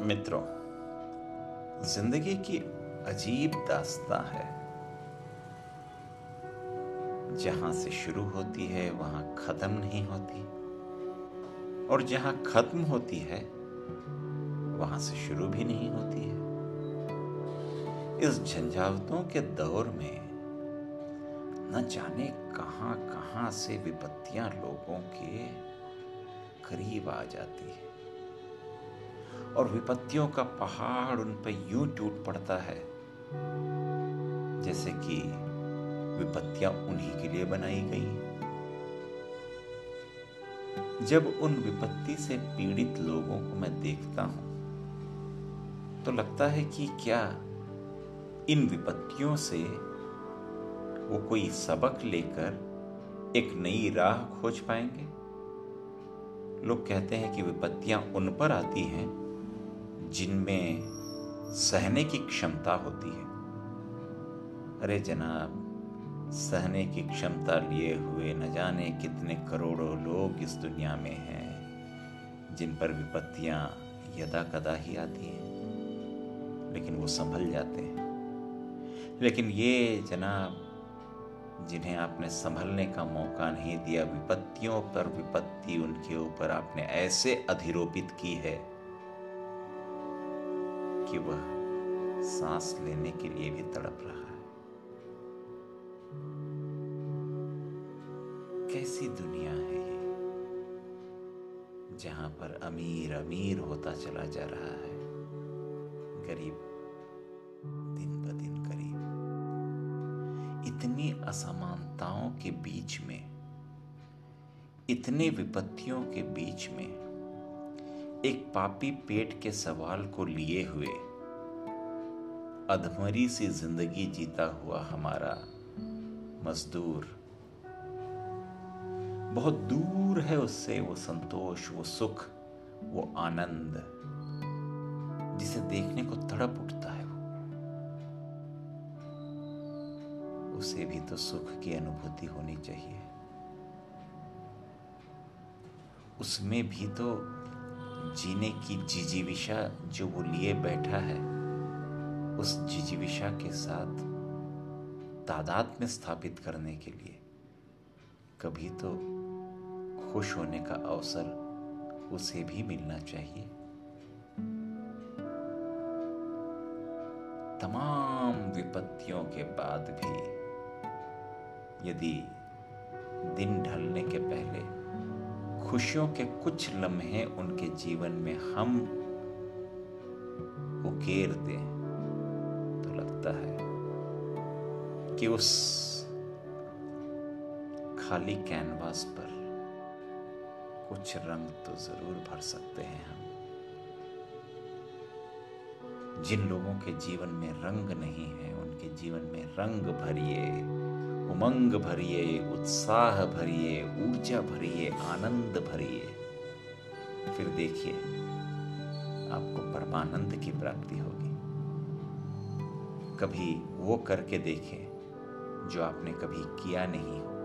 मित्रों, ज़िंदगी की अजीब दास्ता है। जहाँ से शुरू होती है, वहाँ खत्म नहीं होती। और जहाँ खत्म होती है, वहाँ से शुरू भी नहीं होती है। इस झंझावतों के दौर में, न जाने कहाँ कहाँ से विपत्तियाँ लोगों के करीब आ जाती है। और विपत्तियों का पहाड़ उन पर यूँ टूट पड़ता है, जैसे कि विपत्तियाँ उन्हीं के लिए बनाई गई। जब उन विपत्ति से पीड़ित लोगों को मैं देखता हूँ तो लगता है कि क्या इन विपत्तियों से वो कोई सबक लेकर एक नई राह खोज पाएँगे? लोग कहते हैं कि विपत्तियाँ उन पर आती हैं जिनमें सहने की क्षमता होती है। अरे जनाब, सहने की क्षमता लिए हुए न जाने कितने करोड़ों लोग इस दुनिया में हैं, जिन पर विपत्तियाँ यदा कदा ही आती हैं, लेकिन वो संभल जाते हैं। लेकिन ये जनाब, जिन्हें आपने संभलने का मौका नहीं दिया, विपत्तियों पर विपत्ति उनके ऊपर आपने ऐसे अधिरोपित की है कि वह सांस लेने के लिए भी तड़प रहा है। कैसी दुनिया है ये, जहाँ पर अमीर अमीर होता चला जा रहा है, गरीब दिन ब दिन करीब। इतनी असमानताओं के बीच में, इतने विपत्तियों के बीच में एक पापी पेट के सवाल को लिए हुए। अधमरी सी ज़िंदगी जीता हुआ हमारा मजदूर। बहुत दूर है उससे वो संतोष, वो सुख, वो आनंद, जिसे देखने को तड़प उठता है वो। उसे भी तो सुख की अनुभूति होनी चाहिए। उसमें भी तो जीने की जिजीविशा जो वो लिए बैठा है, उस जिजीविशा के साथ तादाद में स्थापित करने के लिए कभी तो खुश होने का अवसर उसे भी मिलना चाहिए। तमाम विपत्तियों के बाद भी यदि दिन ढलने के पहले खुशियों के कुछ लम्हे उनके जीवन में हम उकेर दें तो लगता है कि उस खाली कैनवास पर कुछ रंग तो ज़रूर भर सकते हैं हम। जिन लोगों के जीवन में रंग नहीं है, उनके जीवन में रंग भरिए। उमंग भरिए, उत्साह भरिए, ऊर्जा भरिए, आनंद भरिए। फिर देखिए, आपको परमानंद की प्राप्ति होगी। कभी वो करके देखें जो आपने कभी किया नहीं हो।